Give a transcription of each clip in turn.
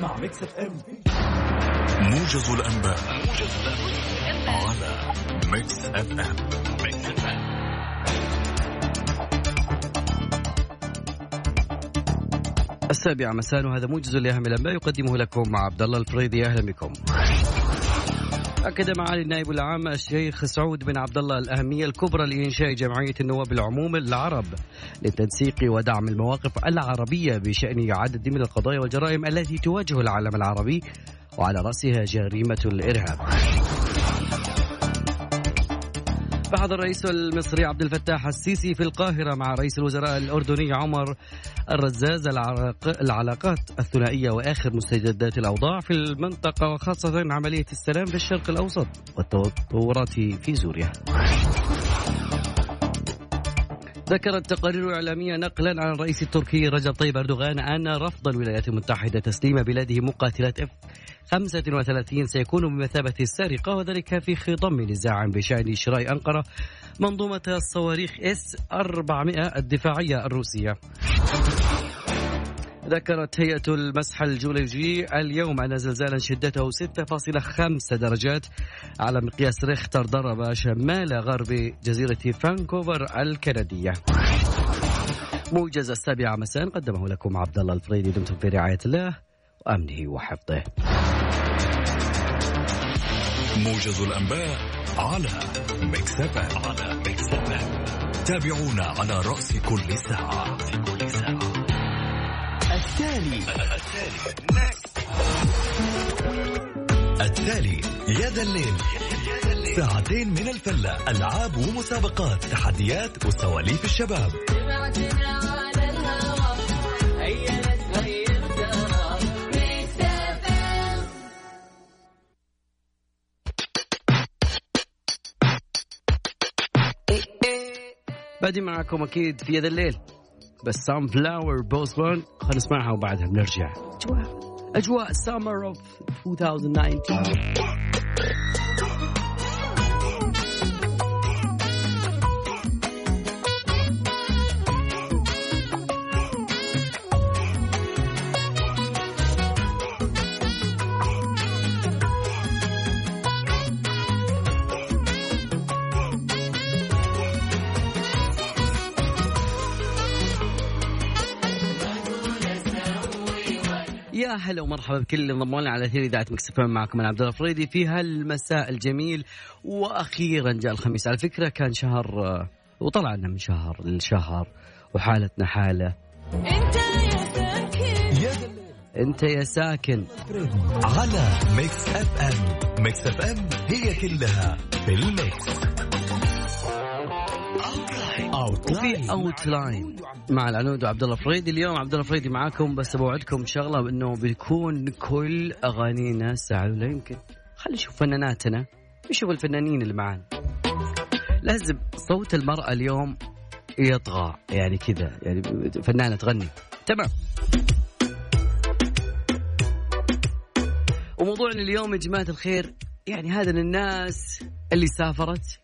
تسمع Mix FM. موجز الأنباء موجز الأنباء على Mix FM. Mix FM السابعة مساء وهذا موجز لأهم الأنباء يقدمه لكم مع عبد الله الفريدي. أهلا بكم. أكد معالي النائب العام الشيخ سعود بن عبد الله الأهمية الكبرى لإنشاء جمعية النواب العموم العرب لتنسيق ودعم المواقف العربية بشأن عدد من القضايا والجرائم التي تواجه العالم العربي وعلى رأسها جريمة الإرهاب. بحث الرئيس المصري عبد الفتاح السيسي في القاهرة مع رئيس الوزراء الأردني عمر الرزاز العلاق- العلاقات الثنائية وآخر مستجدات الأوضاع في المنطقة وخاصة عملية السلام في الشرق الأوسط والتطورات في سوريا. ذكرت تقارير إعلامية نقلا عن الرئيس التركي رجب طيب أردوغان أن رفض الولايات المتحدة تسليم بلاده مقاتلات اف 35 سيكون بمثابة السارقة وذلك في خضم نزاع بشأن شراء أنقرة منظومة الصواريخ اس 400 الدفاعية الروسية. ذكرت هيئة المسح الجيولوجي اليوم أن زلزالا شدته 6.5 درجات على مقياس ريختر ضرب شمال غرب جزيرة فانكوفر الكندية. موجز السابعة مساء قدمه لكم عبد الله الفريدي دمتم في رعاية الله وأمنه وحفظه. موجز الأنباء على أم على أم تابعونا على رأس كل ساعة التالي. التالي. يا ذا الليل ساعتين من الفلة. ألعاب ومسابقات. تحديات وسواليف الشباب. بادي معكم أكيد في يد الليل. بس Sunflower Post Malone خلينا نسمعها وبعدها بنرجع أجواء. أجواء summer of 2019 هلا ومرحبا بكل اللي انضموا لنا على أثير إذاعة Mix FM. معكم أنا عبد الله الفريدي في هالمساء الجميل وأخيرا جاء الخميس. على فكرة كان شهر آه، وطلعنا من شهر لشهر وحالتنا حالة. يا ذا الليل أنت يا ساكن. على Mix FM. Mix FM هي كلها في ال mix. وفي اوت لاين مع العنود وعبد الله فريدي اليوم عبد الله فريدي معاكم بس بوعدكم شغلة انه بيكون كل أغانينا الساعة الاولى يمكن. خلي نشوف فناناتنا. نشوف الفنانين اللي معانا؟ لازم صوت المرأة اليوم يطغى يعني كذا يعني فنانة تغني. تمام. وموضوعنا اليوم يا جماعة الخير يعني هذا للناس اللي سافرت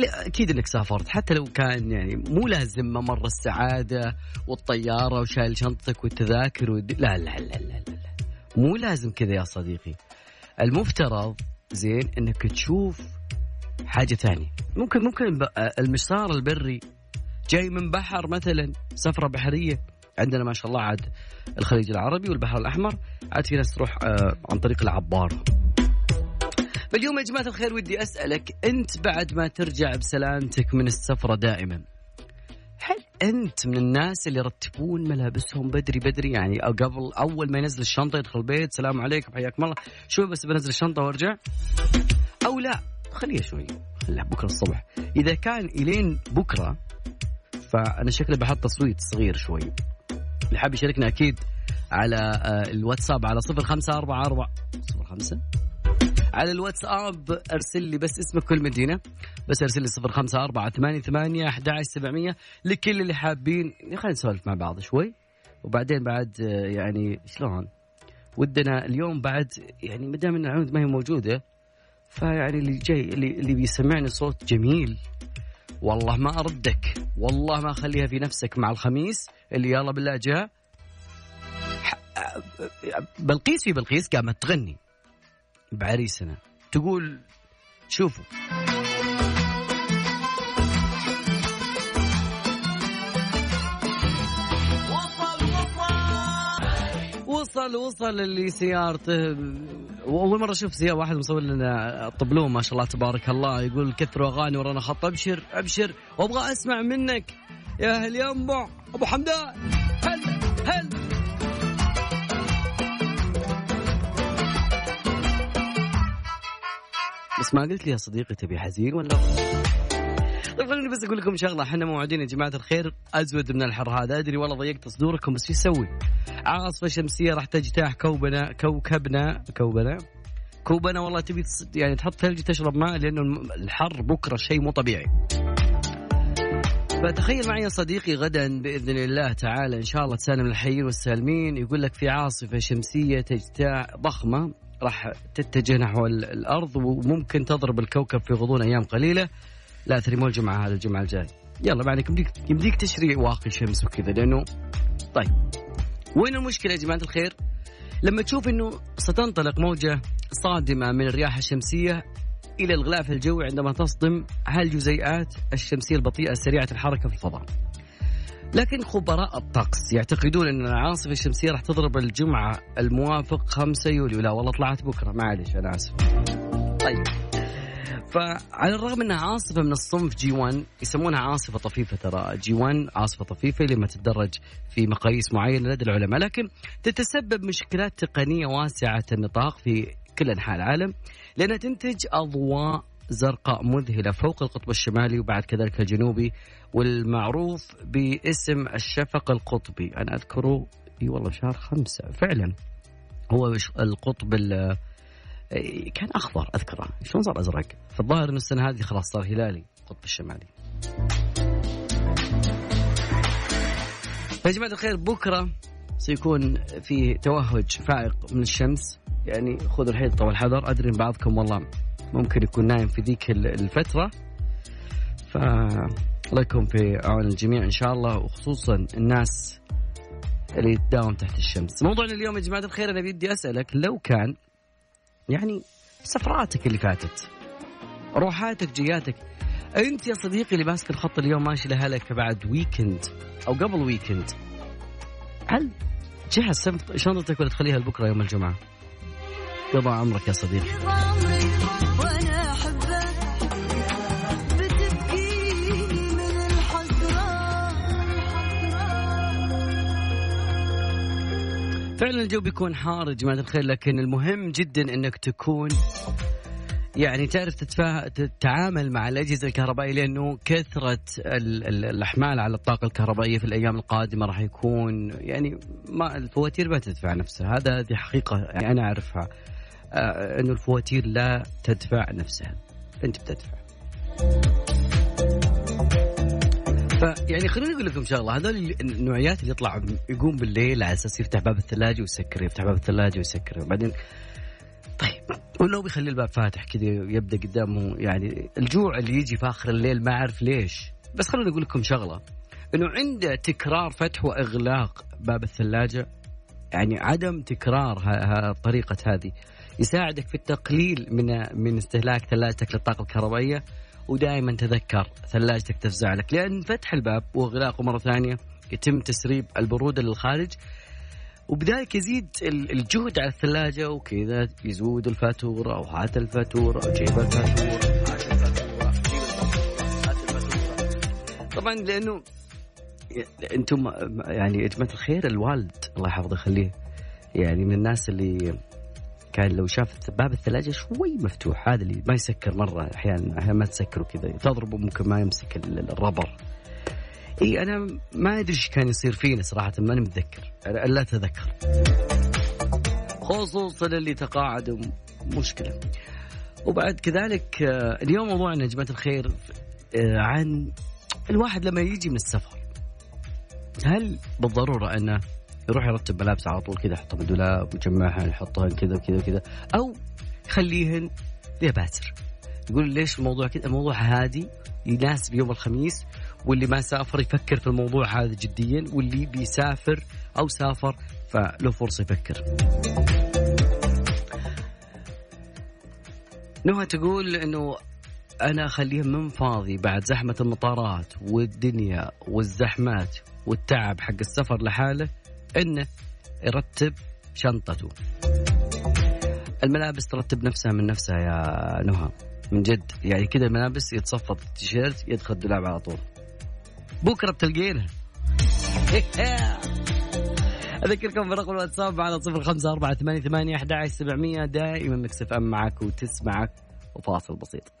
أكيد إنك سافرت. حتى لو كان يعني مو لازم ممر السعادة والطيارة وشايل شنطتك والتذاكر والد... لا, لا لا لا لا لا. مو لازم كذا يا صديقي. المفترض زين إنك تشوف حاجة ثانية. ممكن ممكن المسار البري. جاي من بحر مثلا سفرة بحرية. عندنا ما شاء الله عاد الخليج العربي والبحر الأحمر. عاد في ناس تروح آه، عن طريق العباره فاليوم يا جماعة الخير ودي أسألك أنت بعد ما ترجع بسلامتك من السفرة دائما هل أنت من الناس اللي يرتبون ملابسهم بدري بدري؟ يعني أو قبل أول ما ينزل الشنطة يدخل البيت سلام عليكم حياكم الله. شوي بس بنزل الشنطة وأرجع؟ أو لا خليها شوي خليها بكرة الصبح. إذا كان إلين بكرة فأنا شكلي بحط تصويت صغير شوي. اللي حاب يشاركنا أكيد على آه، الواتساب على صفر خمسة أربعة أربعة صفر خمسة على الواتساب ارسل لي بس اسمك كل مدينة. بس ارسل لي صفر خمسة أربعة ثمانية ثمانية أحد سبعمية. لكل اللي حابين خلينا نسولف مع بعض شوي. وبعدين بعد آه، يعني شلون؟ ودنا اليوم بعد يعني ما دام إن ما هي موجودة فيعني اللي جاي اللي, اللي بيسمعني صوت جميل. والله ما أردك. والله ما أخليها في نفسك مع الخميس. اللي يلا بالله جاء. ح- بلقيس في بلقيس قامت تغني. بعريسنا. تقول شوفوا. وصل وصل اللي سيارته واول مرة أشوف سيارة واحد مصور لنا طبلوم ما شاء الله تبارك الله. يقول كثروا اغاني ورانا خط أبشر أبشر. وأبغى أسمع منك. يا أهل ينبع. أبو حمدان هل هل؟ ما قلت لي يا صديقي تبي حزين ولا طيب خليني بس أقول لكم شغلة إحنا موعدين يا جماعة الخير أزود من الحر هذا أدري والله ضيقت صدوركم بس شو أسوي؟ عاصفة شمسية راح تجتاح كوبنا كوكبنا كوبنا كوبنا والله تبي يعني تحط ثلج تشرب ماء لأنه الحر بكرة شيء مو طبيعي. فتخيل معي يا صديقي غدا بإذن الله تعالى إن شاء الله تسالم الحيين والسالمين يقول لك في عاصفة شمسية تجتاح ضخمة راح تتجه نحو ال- الأرض وممكن تضرب الكوكب في غضون أيام قليلة لا مو الجمعة هذا الجمعة الجاي يلا بعدك يمديك يمديك تشري واقي شمس وكذا لأنه طيب وين المشكلة يا جماعة الخير؟ لما تشوف إنه ستنطلق موجة صادمة من الرياح الشمسية إلى الغلاف الجوي عندما تصدم هالجزيئات الشمسية البطيئة السريعه الحركة في الفضاء. لكن خبراء الطقس يعتقدون أن العاصفة الشمسية راح تضرب الجمعة الموافق 5 يوليو، لا والله طلعت بكرة. معلش أنا آسف. طيب. فعلى الرغم أنها عاصفة من الصنف جي 1 يسمونها عاصفة طفيفة ترى. جي 1 عاصفة طفيفة لما تتدرج في مقاييس معينة لدى العلماء لكن تتسبب مشكلات تقنية واسعة النطاق في كل أنحاء العالم لأنها تنتج أضواء زرقاء مذهلة فوق القطب الشمالي وبعد كذلك الجنوبي والمعروف باسم الشفق القطبي. أنا أذكره إي والله شهر خمسة فعلا. هو القطب ال- كان أخضر أذكره. شلون صار أزرق؟ فالظاهر انه السنة هذه خلاص صار هلالي القطب الشمالي. يا جماعة الخير بكرة سيكون في توهج فائق من الشمس. يعني خذوا الحيطة والحذر. أدري إن بعضكم والله ممكن يكون نايم في ذيك ال- الفترة. ف يكون في عون الجميع إن شاء الله وخصوصا الناس اللي تداوم تحت الشمس. موضوعنا اليوم يا جماعة الخير أنا بدي أسألك لو كان يعني سفراتك اللي فاتت روحاتك جياتك أنت يا صديقي اللي ماسك الخط اليوم ماشي لهلك بعد ويكند أو قبل ويكند هل جهز شنطتك ولا تخليها لبكرة يوم الجمعة؟ قضى عمرك يا صديقي. فعلا الجو بيكون حار يا جماعة الخير لكن المهم جدا إنك تكون يعني تعرف تتفا... تتعامل مع الأجهزة الكهربائية لأنه كثرة ال... ال... الأحمال على الطاقة الكهربائية في الأيام القادمة راح يكون يعني ما الفواتير ما تدفع نفسها هذا هذه حقيقة يعني أنا أعرفها. إنه الفواتير لا تدفع نفسها. أنت بتدفع. فيعني خليني أقول لكم شغلة. هذول النوعيات اللي يطلع يقوم بالليل على أساس يفتح باب الثلاجة ويسكر يفتح باب الثلاجة ويسكر. بعدين طيب. ولو بيخلي الباب فاتح كذا يبدا قدامه يعني الجوع اللي يجي في آخر الليل ما أعرف ليش. بس خليني أقول لكم شغلة. إنه عند تكرار فتح وإغلاق باب الثلاجة. يعني عدم تكرار ها- ها- طريقة هذه. يساعدك في التقليل من من استهلاك ثلاجتك للطاقة الكهربائية ودائما تذكر ثلاجتك تفزع لك. لأن فتح الباب واغلاقه مرة ثانية يتم تسريب البرودة للخارج وبذلك يزيد ال- الجهد على الثلاجة وكذا يزود الفاتورة الفاتورة هات الفاتورة جيب الفاتورة طبعا لأنه أنتم يعني يا جماعة الخير الوالد الله يحفظه يخليه يعني من الناس اللي كان لو شاف باب الثلاجة شوي مفتوح. هذا اللي ما يسكر مرة أحيانا أحيانا ما تسكر وكذا تضربه ممكن ما يمسك ال- الربر. إي أنا ما أدري إيش كان يصير فينا صراحة ماني متذكر. أنا لا أتذكر. خصوصا اللي تقاعدوا مشكلة. وبعد كذلك آه، اليوم موضوعنا يا جماعة الخير آه، عن الواحد لما يجي من السفر هل بالضرورة أنه يروح يرتب ملابسه على طول كذا يحطها بالدولاب ويجمعها يحطها كذا وكذا وكذا أو يخليهن يا باتر يقول ليش الموضوع كذا؟ الموضوع هادي يناسب يوم الخميس واللي ما سافر يفكر في الموضوع هذا جديا واللي بيسافر أو سافر فله فرصة يفكر. نهى تقول إنه أنا اخليه من فاضي بعد زحمة المطارات والدنيا والزحمات والتعب حق السفر لحاله إنه يرتب شنطته. الملابس ترتب نفسها من نفسها يا نهى من جد. يعني كذا الملابس يتصفط التيشيرت يدخل الدولاب على طول. بكرة بتلقينها. أذكركم برقم الواتساب على صفر خمسة أربعة ثمانية ثمانية أحد سبعمية. دائما Mix FM معك وتسمعك وفاصل بسيط.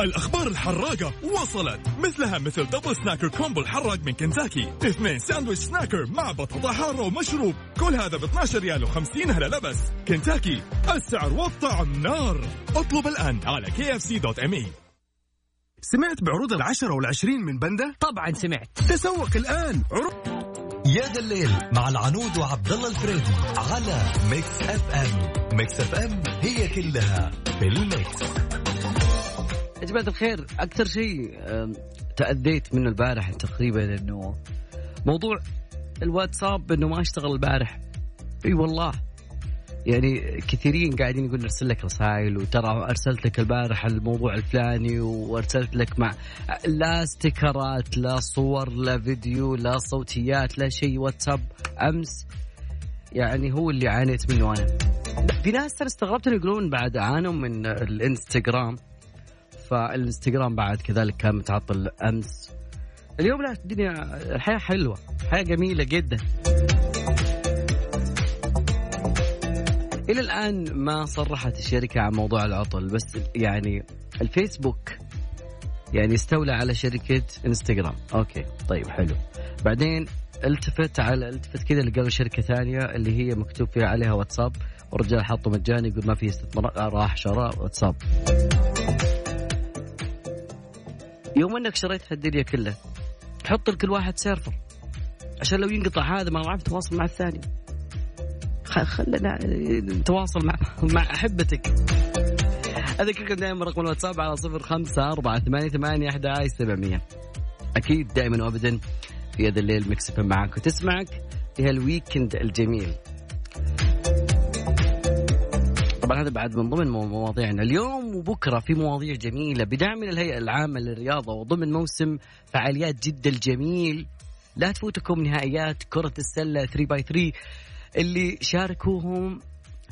الأخبار الحراقة وصلت. مثلها مثل Double Snacker combo الحراق من كنتاكي اثنين ساندويتش Snacker مع بطاطا حارة ومشروب. كل هذا ب 12 ريال و50 هللة بس. كنتاكي السعر والطعم نار اطلب الآن على kfc.me سمعت بعروض العشرة والعشرين من بندا؟ طبعا سمعت. تسوق الآن عروض. يا ذا الليل مع العنود وعبد الله الفريدي على Mix FM. Mix FM هي كلها في ال mix. يا جماعة الخير أكثر شيء أم، تأذيت منه البارح تقريبا إنه موضوع الواتساب إنه ما اشتغل البارح. إي والله. يعني كثيرين قاعدين يقول أرسل لك رسائل وترى ارسلت لك البارح الموضوع الفلاني وأرسلت لك مع لا استيكرات لا صور لا فيديو لا صوتيات لا شيء. واتساب أمس يعني هو اللي عانيت منه أنا. في ناس ترى استغربت يقولون بعد عانوا من الإنستغرام. فالانستغرام بعد كذلك كان متعطل أمس. اليوم لا الدنيا الحياة حلوة حياة جميلة جدا. إلى الآن ما صرحت الشركة عن موضوع العطل بس يعني الفيسبوك يعني استولى على شركة انستغرام. أوكي طيب حلو. بعدين التفت على التفت كذا قالوا شركة ثانية اللي هي مكتوب فيها عليها واتساب والرجال حطه مجاني يقول ما في استثمار راح شراء واتساب. يوم انك شريت الدنيا كلها حط لكل واحد server. عشان لو ينقطع هذا ما راح تتواصل مع الثاني. خلنا نتواصل مع مع أحبتك. أذكركم دائما رقم الواتساب على صفر خمسة أربعة ثمانية ثمانية أحد سبعمية. أكيد دائما وأبدا في هذا الليل Mix FM معك وتسمعك في هال weekend الجميل. طبعا هذا بعد من ضمن مو- مواضيعنا اليوم وبكرة في مواضيع جميلة. بدعم من الهيئة العامة للرياضة وضمن موسم فعاليات جده الجميل لا تفوتكم نهائيات كرة السلة 3 باي 3 اللي شاركوهم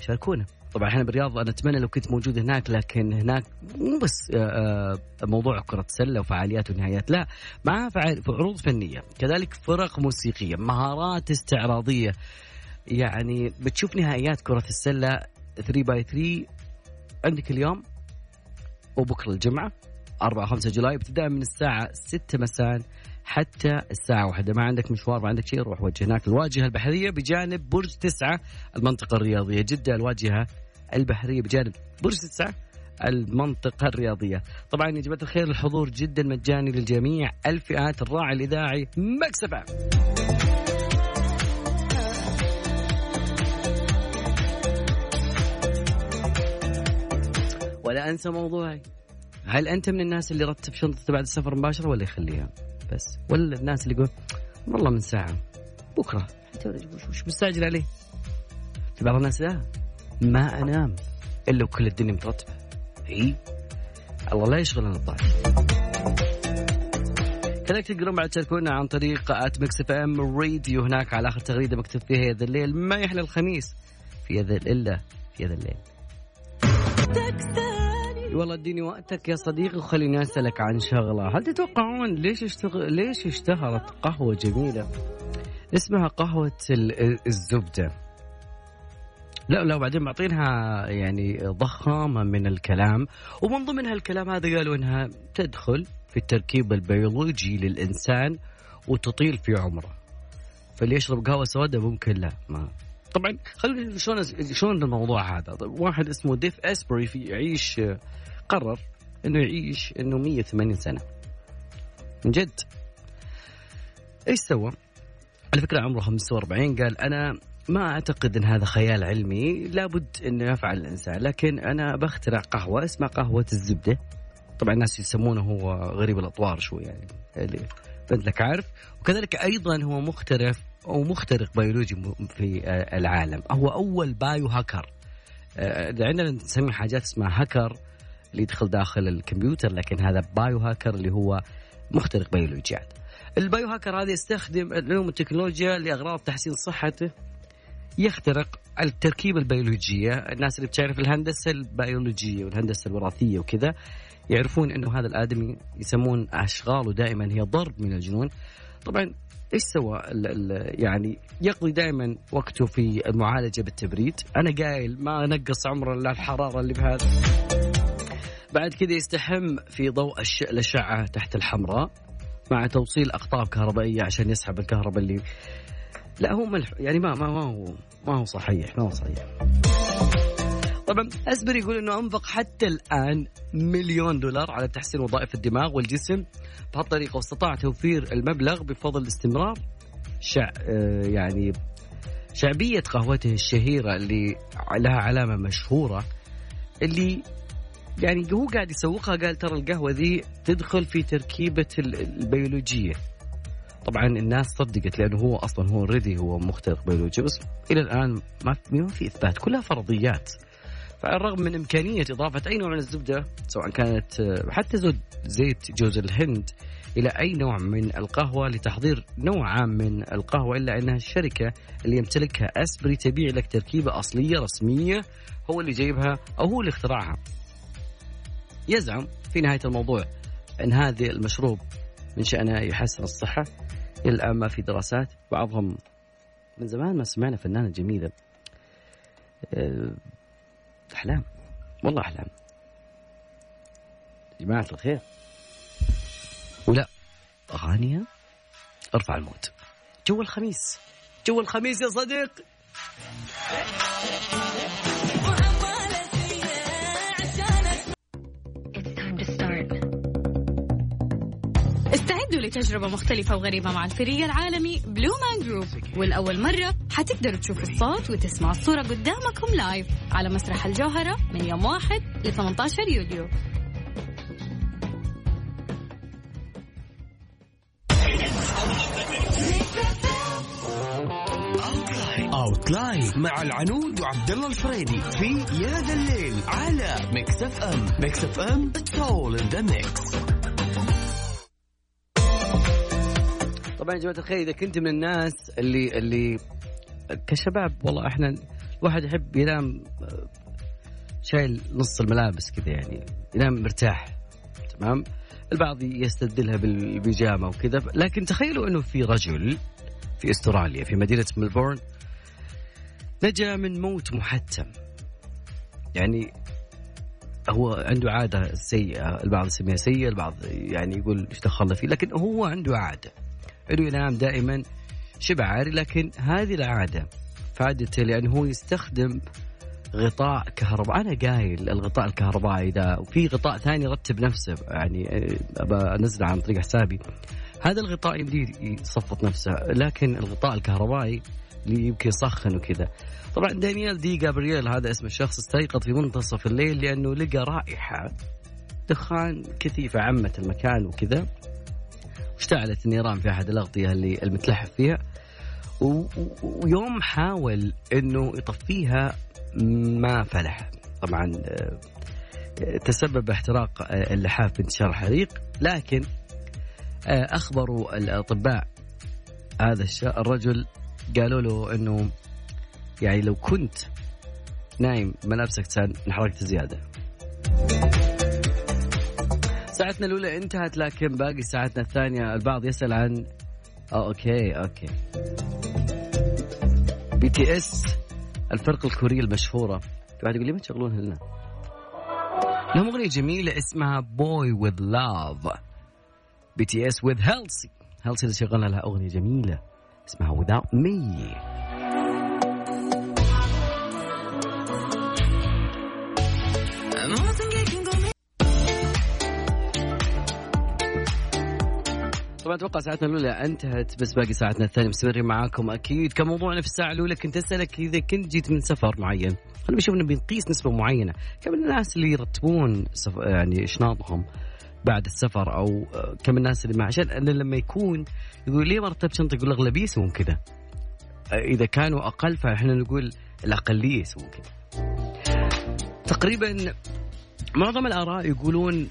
شاركونا. طبعا إحنا بالرياض أنا أتمنى لو كنت موجود هناك لكن هناك مو بس آه، آه، موضوع كرة السلة وفعاليات ونهايات لا فعال عروض فنية. كذلك فرق موسيقية مهارات استعراضية. يعني بتشوف نهائيات كرة السلة 3 باي 3 عندك اليوم وبكرة الجمعة 4 5 جولاي ابتداء من الساعة 6 مساء حتى الساعة واحدة. ما عندك مشوار ما عندك شيء روح وجه. هناك الواجهة البحرية بجانب برج تسعة المنطقة الرياضية. جدة الواجهة البحرية بجانب برج تسعة المنطقة الرياضية. طبعا يا جماعة الخير الحضور جدا مجاني للجميع. الفئات الراعي الإذاعي مكسبة ولا أنسى موضوعي. هل أنت من الناس اللي رتب شنطته بعد السفر مباشرة ولا يخليها؟ بس. ولا الناس اللي يقول والله من ساعة بكرة. حتى وش- مستعجل عليه؟ في بعض الناس لا؟ ما أنام إلا وكل الدنيا مترتبة. إي. الله لا يشغلنا الضعف كذلك تقدرون بعد تشاركونا عن طريق at Mix FM Radio. هناك على آخر تغريدة مكتوب فيها يا ذا الليل ما يحلى الخميس. في ذا الا في ذا الليل والله اديني وقتك يا صديقي وخليني أسألك عن شغلة، هل تتوقعون ليش اشتغل ليش اشتهرت قهوة جميلة اسمها قهوة ال- الزبدة؟ لا لا وبعدين معطينها يعني ضخامة من الكلام ومن ضمن هالكلام هذا قالوا إنها تدخل في التركيب البيولوجي للإنسان وتطيل في عمره. فاللي يشرب قهوة سوداء ممكن لا ما طبعا خلينا شلون شلون الموضوع هذا. طيب واحد اسمه ديف اسبري في يعيش قرر إنه يعيش إنه 180 سنة. من جد. إيش سوى؟ على فكرة عمره 45 قال أنا ما أعتقد إن هذا خيال علمي لابد إنه يفعل الإنسان لكن أنا بخترع قهوة اسمها قهوة الزبدة. طبعا الناس يسمونه هو غريب الأطوار شوي يعني فانت لك عارف. وكذلك أيضا هو مخترف أو مخترق بيولوجي في آه، العالم. هو أول bio hacker آه، عندنا نسمي حاجات اسمها هاكر اللي يدخل داخل الكمبيوتر لكن هذا bio hacker اللي هو مخترق بيولوجيات ال bio hacker هذا يستخدم العلوم والتكنولوجيا لأغراض تحسين صحته. يخترق التركيبة البيولوجية. الناس اللي بتعرف الهندسة البيولوجية والهندسة الوراثية وكذا يعرفون إنه هذا الآدمي يسمون أشغاله دائما هي ضرب من الجنون. طبعا إيش سوى؟ يعني يقضي دائما وقته في المعالجة بالتبريد. أنا قايل ما نقص عمره إلا الحرارة اللي بهذا. بعد كذا يستحم في ضوء الأشعة تحت الحمراء مع توصيل أقطاب كهربائية عشان يسحب الكهرباء اللي لا هو ملح يعني ما ما, ما هو ما هو صحيح ما هو صحيح. طبعا. اسبر يقول إنه أنفق حتى الآن مليون دولار على تحسين وظائف الدماغ والجسم. بهالطريقة واستطاع توفير المبلغ بفضل استمرار شع آه، يعني شعبية قهوته الشهيرة اللي لها علامة مشهورة اللي يعني هو قاعد يسوقها. قال ترى القهوة ذي تدخل في تركيبة ال- البيولوجية. طبعا الناس صدقت لأنه هو أصلا هو already هو مخترق بيولوجي بس إلى الآن ما في إثبات. كلها فرضيات. فعلى الرغم من إمكانية إضافة أي نوع من الزبدة سواء كانت آه، حتى زود زيت جوز الهند إلى أي نوع من القهوة لتحضير نوع عام من القهوة إلا أنها الشركة اللي يمتلكها أسبري تبيع لك تركيبة أصلية رسمية هو اللي جايبها أو هو اللي اخترعها. يزعم في نهاية الموضوع إن هذا المشروب من شأنه يحسن الصحة إلى الآن ما في دراسات بعضهم من زمان ما سمعنا فنانة جميلة أحلام. والله أحلام. يا جماعة الخير. ولا. اغانيها أرفع الموت. جو الخميس. جو الخميس يا صديق. لتجربة مختلفة وغريبة مع الفريق العالمي Blue Man Group والأول مرة حتقدروا تشوفوا الصوت وتسمعوا الصورة قدامكم live على مسرح الجوهرة من يوم 1 ل 18 يوليو. outline مع العنود وعبد الله الفريدي في يا ذا الليل على Mix FM Mix FM it's all in the mix طبعا يا جماعة الخير إذا كنت من الناس اللي اللي كشباب والله إحنا الواحد يحب ينام آه، شايل نص الملابس كذا يعني ينام مرتاح تمام؟ البعض يستبدلها بالبيجامة وكذا لكن تخيلوا إنه في رجل في أستراليا في مدينة ملبورن نجا من موت محتم. يعني هو عنده عادة سيئة البعض يسميها سيئة البعض يعني يقول إيش دخلنا فيه لكن هو عنده عادة. انه ينام دائما شبه عاري لكن هذه العادة فادته لأنه هو يستخدم غطاء كهرباء. أنا قايل الغطاء الكهربائي ذا وفي غطاء ثاني رتب نفسه يعني آه، انزله عن طريق حسابي. هذا الغطاء يمديه يصفط نفسه لكن الغطاء الكهربائي اللي يمكن يسخن وكذا طبعا دانيال دي جابرييل هذا اسم الشخص استيقظ في منتصف الليل لأنه لقى رائحة دخان كثيفة عمت المكان وكذا. واشتعلت النيران في أحد الأغطية اللي المتلحف فيها. ويوم حاول إنه يطفيها ما فلح. طبعا آه، تسبب احتراق آه، اللحاف بانتشار الحريق لكن آه، أخبروا الأطباء هذا الرجل قالوا له إنه يعني لو كنت نايم ملابسك انحرقت زيادة. ساعتنا الأولى انتهت لكن باقي ساعتنا الثانية البعض يسأل عن آه okay okay. BTS الفرقه الكورية المشهورة. في واحد يقول لي ما تشغلونها لنا لهم أغنية جميلة اسمها Boy With Luv BTS with Halsey Halsey اللي شغلنا لها أغنية جميلة اسمها without me. أتوقع ساعتنا الأولى انتهت بس باقي ساعتنا الثانية. مستمرين معاكم أكيد. كموضوعنا في الساعة الأولى كنت أسألك إذا كنت جيت من سفر معين. خلينا نشوف نبي نقيس نسبة معينة. كم الناس اللي يرتبون. يعني اشناطهم بعد السفر؟ أو كم الناس اللي مع عشان أنا لما يكون يقول ليه ما رتبت شنطة يقول اغلبيه يسوون كذا. إذا كانوا أقل فإحنا نقول الأقلية يسوون كذا. تقريبا معظم الآراء يقولون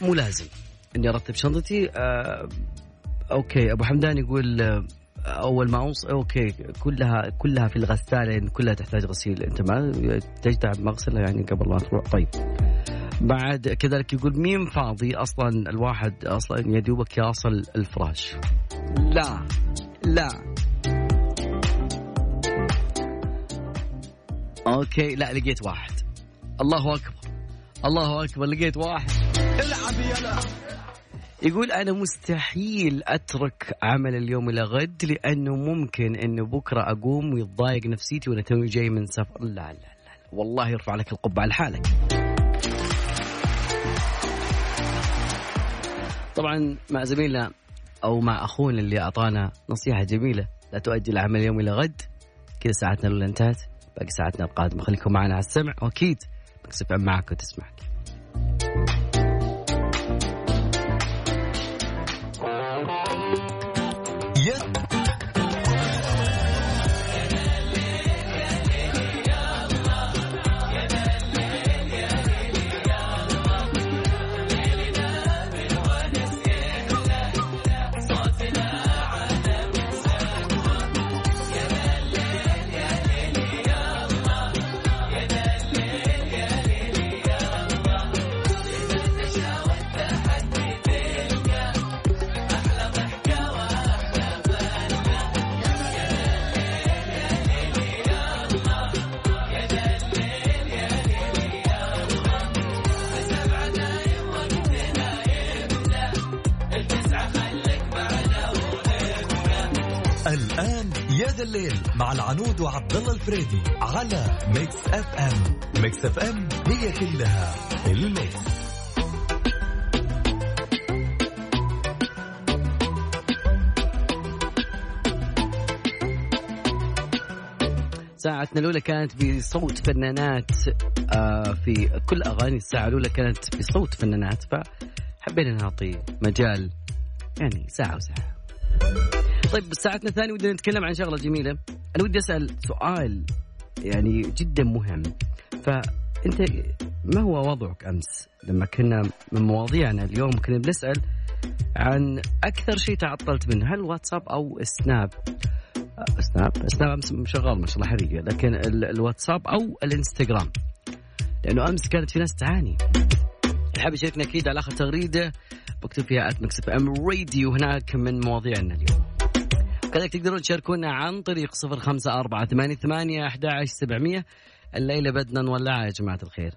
مو لازم إني أرتب شنطتي. آه okay أبو حمدان يقول آه أول ما اوصل okay كلها كلها في الغساله يعني كلها تحتاج غسيل أنت ما تجدع مغسلة يعني قبل ما تروح. طيب. بعد كذلك يقول مين فاضي أصلا؟ الواحد أصلا يا دوبك يصل الفراش. لا لا. أوكي لا لقيت واحد. الله أكبر الله أكبر لقيت واحد. العب يلا يقول أنا مستحيل أترك عمل اليوم إلى غد لأنه ممكن إنه بكرة أقوم ويتضايق نفسيتي وأنا توني جاي من سفر لا لا لا. والله يرفع لك القبعة لحالك. طبعا مع زميلنا أو مع أخونا اللي أعطانا نصيحة جميلة لا تؤجل العمل اليوم إلى غد. كذا ساعتنا الاولى انتهت. باقي ساعتنا القادمة. خليكم معنا على السمع. وأكيد بكسف معك وتسمعك. الآن وعبد الله الفريدي على Mix FM Mix FM هي كلها ال mix. ساعتنا الأولى كانت بصوت فنانات آه في كل أغاني الساعة الأولى كانت بصوت فنانات فحبينا نعطي مجال يعني ساعة وساعة. طيب ساعتنا الثانية ودنا نتكلم عن شغلة جميلة. أنا ودي أسأل سؤال يعني جدا مهم. فأنت ما هو وضعك أمس؟ لما كنا من مواضيعنا اليوم كنا بنسأل عن أكثر شيء تعطلت منه. هل واتساب أو سناب؟ آه، سناب. سناب أمس شغال ما شاء الله حقيقه لكن ال- الواتساب أو الإنستغرام. لأنه أمس كانت في ناس تعاني. حاب يشاركنا أكيد على آخر تغريدة. بكتب فيها ات ام راديو هناك من مواضيعنا اليوم. كذلك تقدرون تشاركونا عن طريق صفر خمسة أربعة ثمانية ثمانية أحد عشر سبعمية. الليلة بدنا نولعها يا جماعة الخير.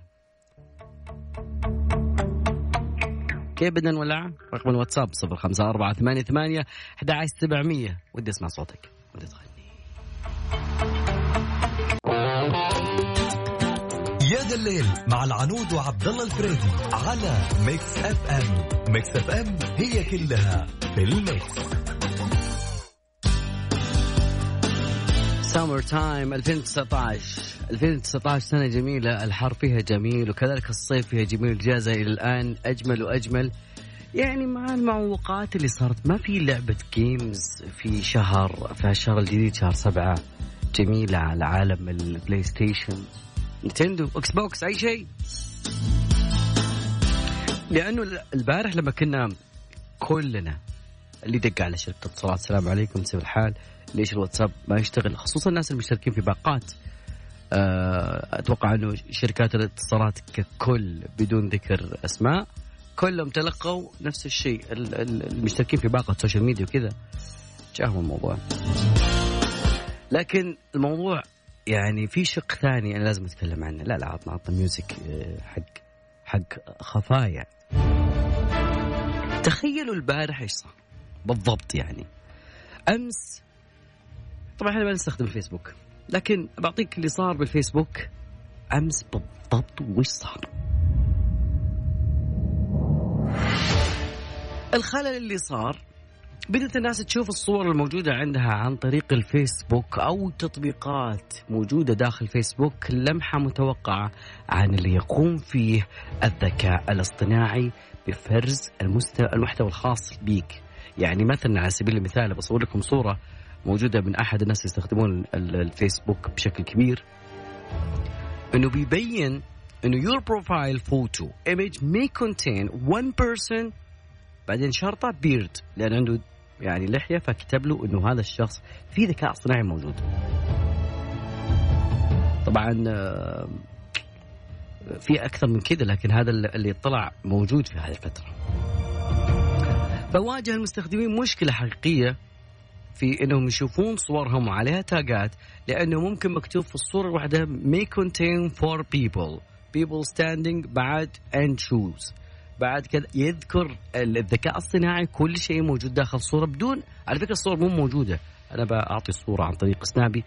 كيف بدنا نولعها؟ رقم الواتساب صفر خمسة أربعة ثمانية ثمانية أحد عشر سبعمية. ودي أسمع صوتك. ودي تغني. يا ذا الليل مع العنود وعبد الله الفريدي على Mix FM. Mix FM هي كلها في ال Mix. summer time 2019 2019 سنة جميلة الحر فيها جميل وكذلك الصيف فيها جميل إجازة إلى الآن أجمل وأجمل. يعني مع المعوقات اللي صارت ما في لعبة games في شهر في الشهر الجديد شهر سبعة. جميلة على عالم ال PlayStation Nintendo Xbox أي شيء. لأنه البارح لما كنا كلنا اللي دق على شركة اتصالات السلام عليكم كيف الحال. ليش الواتساب ما يشتغل؟ خصوصا الناس المشتركين في باقات. آه، أتوقع إنه شركات الاتصالات ككل بدون ذكر أسماء كلهم تلقوا نفس الشيء. ال- ال- المشتركين في باقة social media وكذا. جاهم الموضوع. لكن الموضوع يعني في شق ثاني أنا لازم أتكلم عنه. لا لا عطنا عطنا ميوزك آه، حق حق خفايا. تخيلوا البارح إيش صار؟ بالضبط يعني. أمس طبعا إحنا ما نستخدم الفيسبوك لكن بعطيك اللي صار بالفيسبوك. أمس بالضبط وش صار؟ الخلل اللي صار بدأت الناس تشوف الصور الموجودة عندها عن طريق الفيسبوك أو تطبيقات موجودة داخل فيسبوك لمحة متوقعة عن اللي يقوم فيه الذكاء الاصطناعي بفرز المحتوى الخاص بيك. يعني مثلا على سبيل المثال بصور لكم صورة موجودة من أحد الناس يستخدمون ال- الفيسبوك بشكل كبير إنه بيبين إنه your profile photo image may contain one person بعدين شرطة بيرد لأن عنده يعني لحية فكتب له إنه هذا الشخص في ذكاء اصطناعي موجود. طبعا آه، في أكثر من كذا لكن هذا اللي طلع موجود في هذه الفترة. فواجه المستخدمين مشكلة حقيقية في إنهم يشوفون صورهم وعليها تاجات لأنه ممكن مكتوب في الصورة الواحدة may contain four people. People standing بعد and shoes بعد كذا يذكر الذكاء الاصطناعي كل شيء موجود داخل الصورة بدون على فكرة الصور مو موجودة. أنا بعطي الصورة عن طريق سنابي.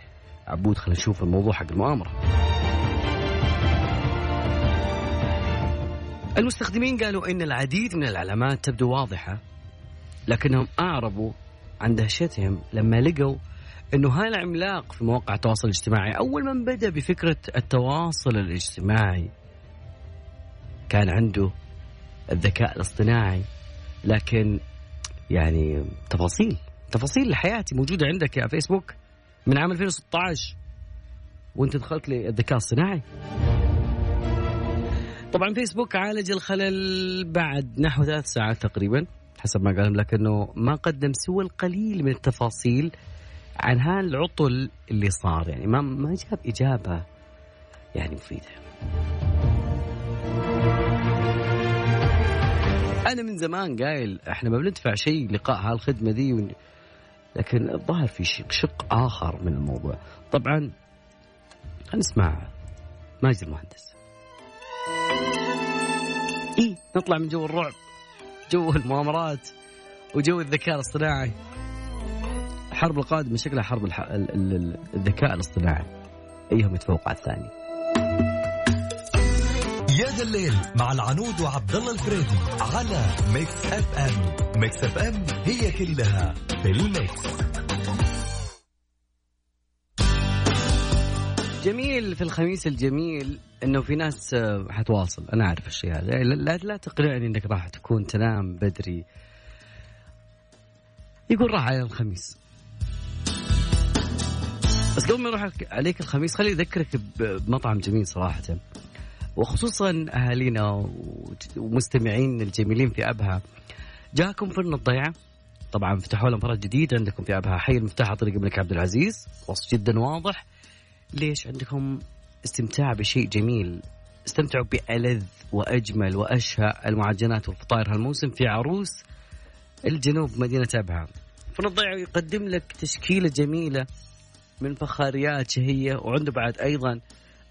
عبود خلينا نشوف الموضوع حق المؤامرة. المستخدمين قالوا إن العديد من العلامات تبدو واضحة لكنهم أعربوا عن دهشتهم لما لقوا إنه هذا العملاق في مواقع التواصل الاجتماعي أول من بدأ بفكرة التواصل الاجتماعي كان عنده الذكاء الاصطناعي لكن يعني تفاصيل تفاصيل لحياتي موجودة عندك يا فيسبوك من عام 2016 وأنت دخلت للذكاء الصناعي طبعا فيسبوك عالج الخلل بعد نحو ثلاث ساعات تقريبا. حسب ما قالهم لكنه ما قدم سوى القليل من التفاصيل عن هالعطل اللي صار يعني ما ما جاب إجابة يعني مفيدة. أنا من زمان قايل إحنا ما بندفع شيء لقاء هالخدمة ذي ون... لكن الظاهر في شق, شق آخر من الموضوع. طبعا خلينا نسمع ماجد المهندس. اي نطلع من جو الرعب جو المؤامرات وجو الذكاء الاصطناعي. الحرب القادمة شكلها حرب الح... ال... ال... ال- الذكاء الاصطناعي. أيهم يتفوق على الثاني. يا ذا الليل مع العنود وعبد الله الفريدي على Mix FM Mix FM هي كلها في ال Mix. جميل في الخميس الجميل إنه في ناس آه، حتواصل. أنا عارف الشيء هذا. لا, لا, تقنعني إنك راح تكون تنام بدري. يقول راح على الخميس. بس قبل ما يروح عليك الخميس خلي أذكرك بمطعم جميل صراحة. وخصوصا أهالينا ومستمعين الجميلين في أبها. جاكم فرن الضيعة. طبعا فتحوا لهم فرع جديد عندكم في أبها. حي المفتاح طريق الملك عبد العزيز. وصف جدا واضح. ليش عندكم استمتاع بشيء جميل؟ استمتعوا بألذ وأجمل وأشهى المعجنات والفطاير هالموسم في عروس الجنوب مدينة أبها. فرن الضيعة يقدم لك تشكيلة جميلة من فخاريات شهية وعنده بعد أيضا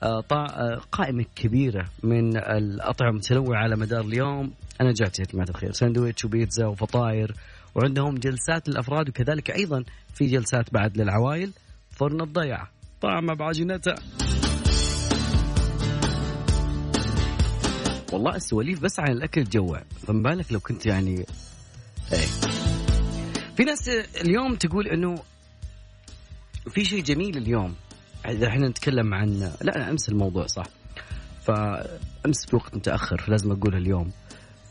آه، آه، قائمة كبيرة من الأطعمة المتنوعة على مدار اليوم. أنا جعت يا جماعة الخير. ساندويتش وبيتزا وفطاير وعندهم جلسات للأفراد وكذلك أيضا في جلسات بعد للعوائل. فرن الضيعة طعمه بعجينته والله السواليف بس عن الأكل تجوع فما بالك لو كنت يعني إيه. في ناس اليوم تقول إنه في شيء جميل اليوم. إذا إحنا نتكلم عن لا لا أمس الموضوع صح. فأمس في وقت متأخر فلازم اقولها اليوم.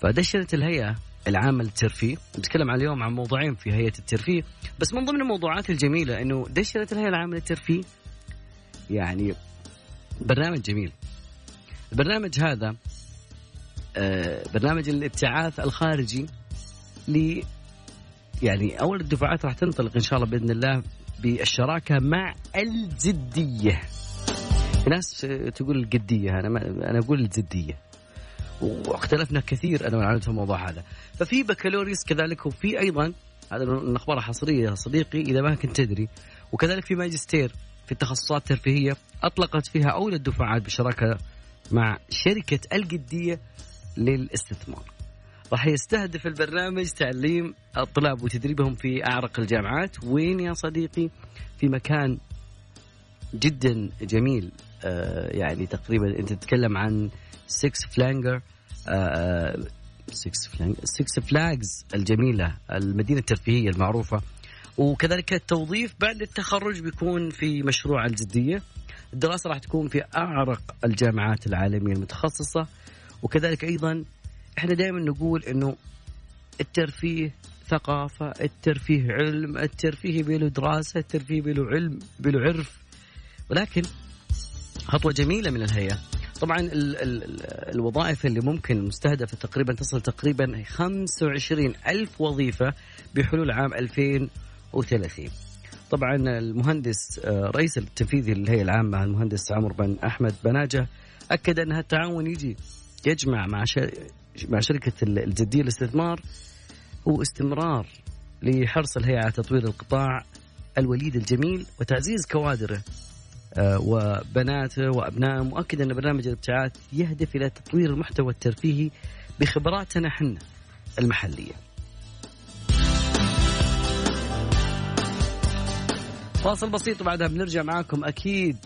فدشنت الهيئة العامة للترفيه. نتكلم عن اليوم عن موضوعين في هيئة الترفيه. بس من ضمن الموضوعات الجميلة إنه دشنت الهيئة العامة للترفيه يعني برنامج جميل. البرنامج هذا آه، برنامج الابتعاث الخارجي ل يعني أول الدفعات راح تنطلق إن شاء الله بإذن الله بالشراكة مع الجدية. ناس تقول القديه أنا ما أنا أقول الجدية. واختلفنا كثير أنا والعنود في الموضوع هذا. ففي بكالوريوس كذلك وفي أيضا هذا من أخبار حصرية يا صديقي إذا ما كنت تدري وكذلك في ماجستير. في التخصصات الترفيهية أطلقت فيها اولى الدفعات بشراكة مع شركة القديه للاستثمار. راح يستهدف البرنامج تعليم الطلاب وتدريبهم في أعرق الجامعات، وين يا صديقي؟ في مكان جدا جميل آه يعني تقريبا أنت تتكلم عن 6 Flags آه Six Flag Six Flags الجميلة المدينة الترفيهية المعروفة وكذلك التوظيف بعد التخرج بيكون في مشروع القدية. الدراسة راح تكون في أعرق الجامعات العالمية المتخصصة. وكذلك أيضا إحنا دائما نقول إنه الترفيه ثقافة الترفيه علم الترفيه بيله دراسة الترفيه بيله علم بيله عرف. ولكن خطوة جميلة من الهيئة. طبعا ال ال الوظائف اللي ممكن المستهدفة تقريبا تصل تقريبا 25 ألف وظيفة بحلول عام 2030 طبعا المهندس آه، رئيس التنفيذي للهيئة العامة المهندس عمرو بن أحمد بناجة أكد أن التعاون يجي يجمع مع مع شركة الجدية للاستثمار هو استمرار لحرص الهيئة على تطوير القطاع الوليد الجميل وتعزيز كوادره آه، وبناته وأبنائه مؤكد أن برنامج الابتعاث يهدف إلى تطوير المحتوى الترفيهي بخبراتنا إحنا المحلية. فاصل بسيط وبعدها بنرجع معاكم أكيد.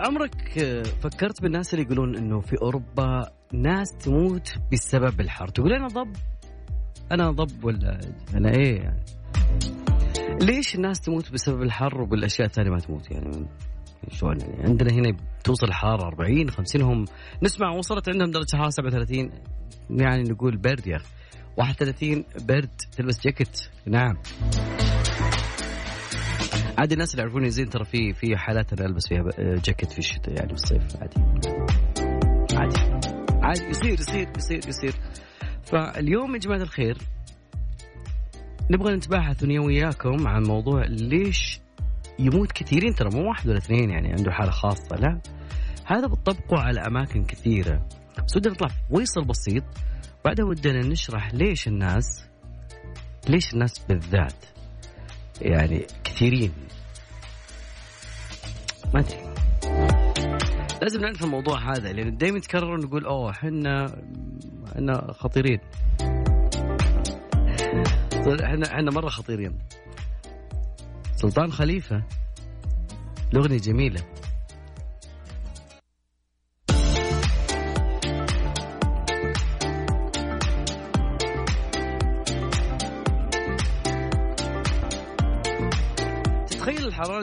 عمرك فكرت بالناس اللي يقولون إنه في أوروبا ناس تموت بسبب الحر، تقول أنا ضب؟ أنا ضب ولا أنا إيه يعني؟ ليش الناس تموت بسبب الحر وبالأشياء الثانية ما تموت يعني؟ شلون يعني؟ عندنا هنا توصل الحراره 40 50 هم نسمع وصلت عندهم درجة حرارة 37 يعني نقول برد يا أخي. 31 برد تلبس جاكيت. نعم. عادي الناس اللي يعرفوني زين ترى في في حالات أنا ألبس فيها جاكيت في الشتاء يعني بالصيف عادي. عادي. عادي. يصير يصير يصير يصير. فاليوم يا جماعة الخير نبغى نتباحث أنا وياكم عن موضوع ليش يموت كثيرين. ترى مو واحد ولا اثنين يعني عنده حالة خاصة لا. هذا بتطبقه على أماكن كثيرة. بس نطلع ويصل بسيط بعدها ودنا نشرح ليش الناس ليش الناس بالذات يعني كثيرين. ما أدري. لازم نعرف الموضوع هذا لأن دائما يتكرر نقول أوه إحنا إحنا خطيرين. إحنا إحنا مرة خطيرين. سلطان خليفة الأغنية جميلة.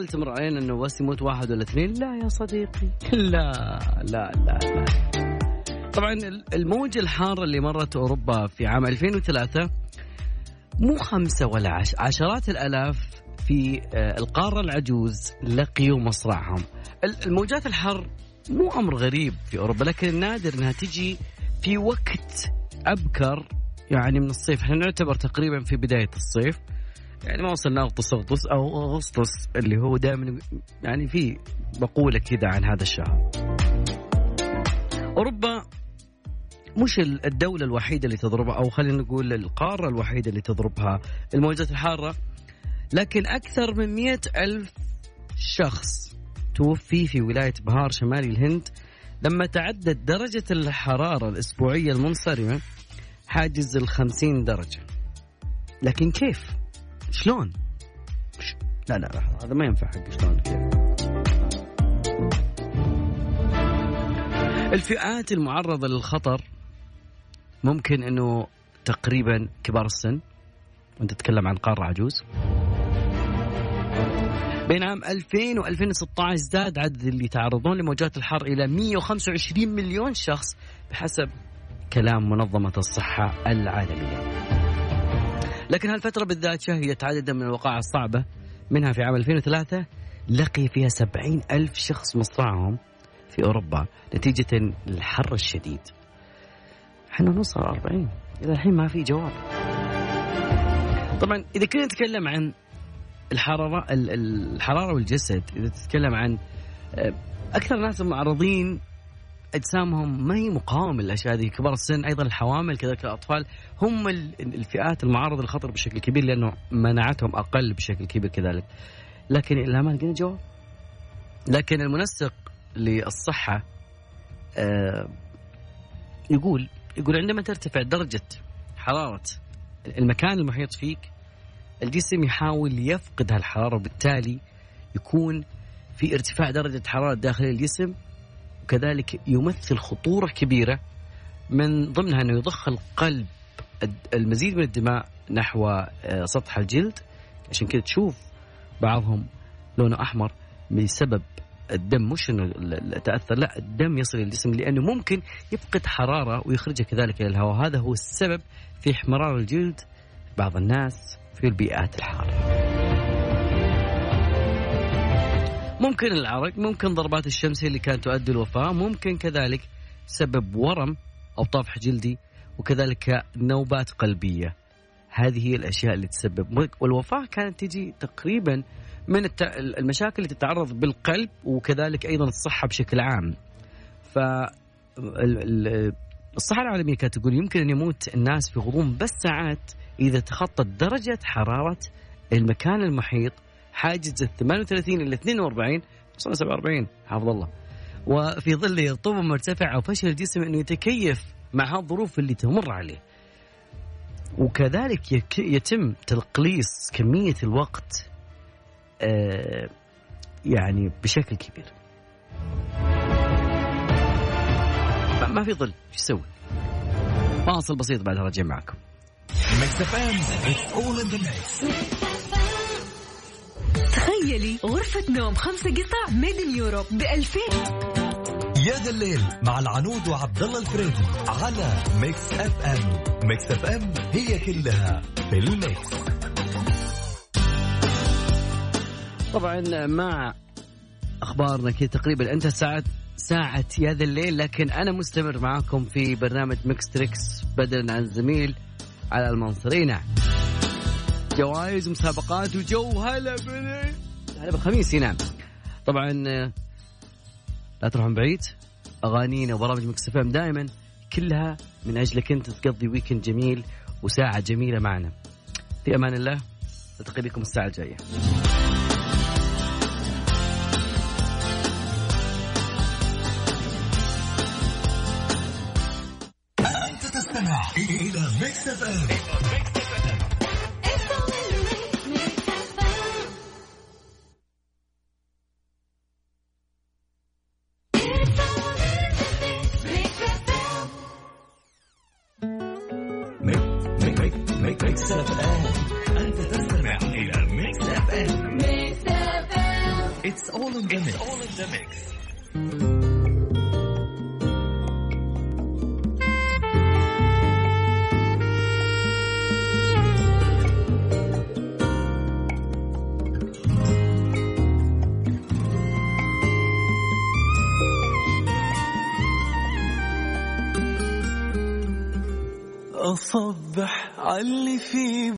تمر علينا إنه بس يموت واحد ولا اثنين؟ لا يا صديقي. لا لا لا لا. طبعا الموجة الحارة اللي مرت أوروبا في عام 2003 مو خمسة ولا عش عشرات الآلاف في آه، القارة العجوز لقيوا مصرعهم الموجات الحر مو أمر غريب في أوروبا لكن نادر أنها تجي في وقت أبكر يعني من الصيف. إحنا نعتبر تقريبا في بداية الصيف. يعني ما وصلنا أغطس أو أغسطس اللي هو دائما يعني في مقولة كذا عن هذا الشهر أوروبا مش الدولة الوحيدة اللي تضربها أو خلينا نقول القارة الوحيدة اللي تضربها الموجات الحارة. لكن أكثر من مئة ألف شخص توفي في ولاية بهار شمالي الهند لما تعدت درجة الحرارة الأسبوعية المنصرمة حاجز الخمسين درجة. لكن كيف؟ شلون؟ لا لا هذا ما ينفع حق شلون كيف الفئات المعرضة للخطر ممكن إنه تقريبا كبار السن وانت تتكلم عن قارة عجوز بين عام 2000 و 2016 زاد عدد اللي يتعرضون لموجات الحر إلى 125 مليون شخص بحسب كلام منظمة الصحة العالمية. لكن هالفترة بالذات شهدت عددا من الوقائع الصعبة منها في عام 2003 لقي فيها 70 ألف شخص مصرعهم في أوروبا نتيجة الحر الشديد. إحنا نوصل 40 إلى الحين ما في جواب. طبعا إذا كنا نتكلم عن الحرارة الحرارة والجسد إذا تتكلم عن آه، أكثر ناس معرضين أجسامهم ما هي مقاومة للأشياء هذه. كبار السن أيضا الحوامل كذلك الأطفال هم الفئات المعرضه للخطر بشكل كبير لأنه مناعتهم أقل بشكل كبير كذلك. لكن إلى ما لقينا جواب. لكن المنسق للصحة آه، يقول يقول عندما ترتفع درجة حرارة المكان المحيط فيك الجسم يحاول يفقد هالحرارة وبالتالي يكون في ارتفاع درجة حرارة داخل الجسم وكذلك يمثل خطورة كبيرة من ضمنها أنه يضخ القلب المزيد من الدماء نحو آه، سطح الجلد. عشان كذا تشوف بعضهم لونه أحمر بسبب الدم مش إنه تأثر لا الدم يصل للجسم لأنه ممكن يفقد حرارة ويخرجها كذلك إلى الهواء. هذا هو السبب في احمرار الجلد بعض الناس في البيئات الحارة. ممكن العرق ممكن ضربات الشمس اللي كانت تؤدي الوفاة ممكن كذلك سبب ورم أو طفح جلدي وكذلك نوبات قلبية هذه هي الأشياء اللي تسبب والوفاة كانت تجي تقريبا من. المشاكل اللي تتعرض بالقلب وكذلك أيضا الصحة بشكل عام. ف ال- ال- الصحة العالمية كانت تقول يمكن أن يموت الناس في غضون بس ساعات إذا تخطت درجة حرارة المكان المحيط حاجز ال 38 إلى 42 وصلنا 47 حافظ الله. وفي ظل رطوبه مرتفعه وفشل الجسم إنه يتكيف مع هالظروف اللي تمر عليه. وكذلك يتم تلقليص كمية الوقت آه، يعني بشكل كبير. ما- في ظل. إيش يسوي؟ فاصل بسيط بعدها راجع معكم. تخيلي غرفة نوم خمسة قطع made Europe ب 2000 يا ذا الليل مع العنود وعبد الله الفريدي على Mix FM Mix FM هي كلها في ال Mix. طبعا مع أخبارنا كذا تقريبا أنت ساعة ساعة يا ذا الليل لكن أنا مستمر معاكم في برنامج ميكس تريكس بدلا عن الزميل على المنصرينة جوائز ومسابقات وجو هلا بلي هلا بالخميس نعم طبعا آه، لا تروحون بعيد. أغانينا وبرامج مكس دائما كلها من أجلك أنت تقضي ويكند جميل وساعة جميلة معنا. في أمان الله نلتقي بكم الساعة الجاية.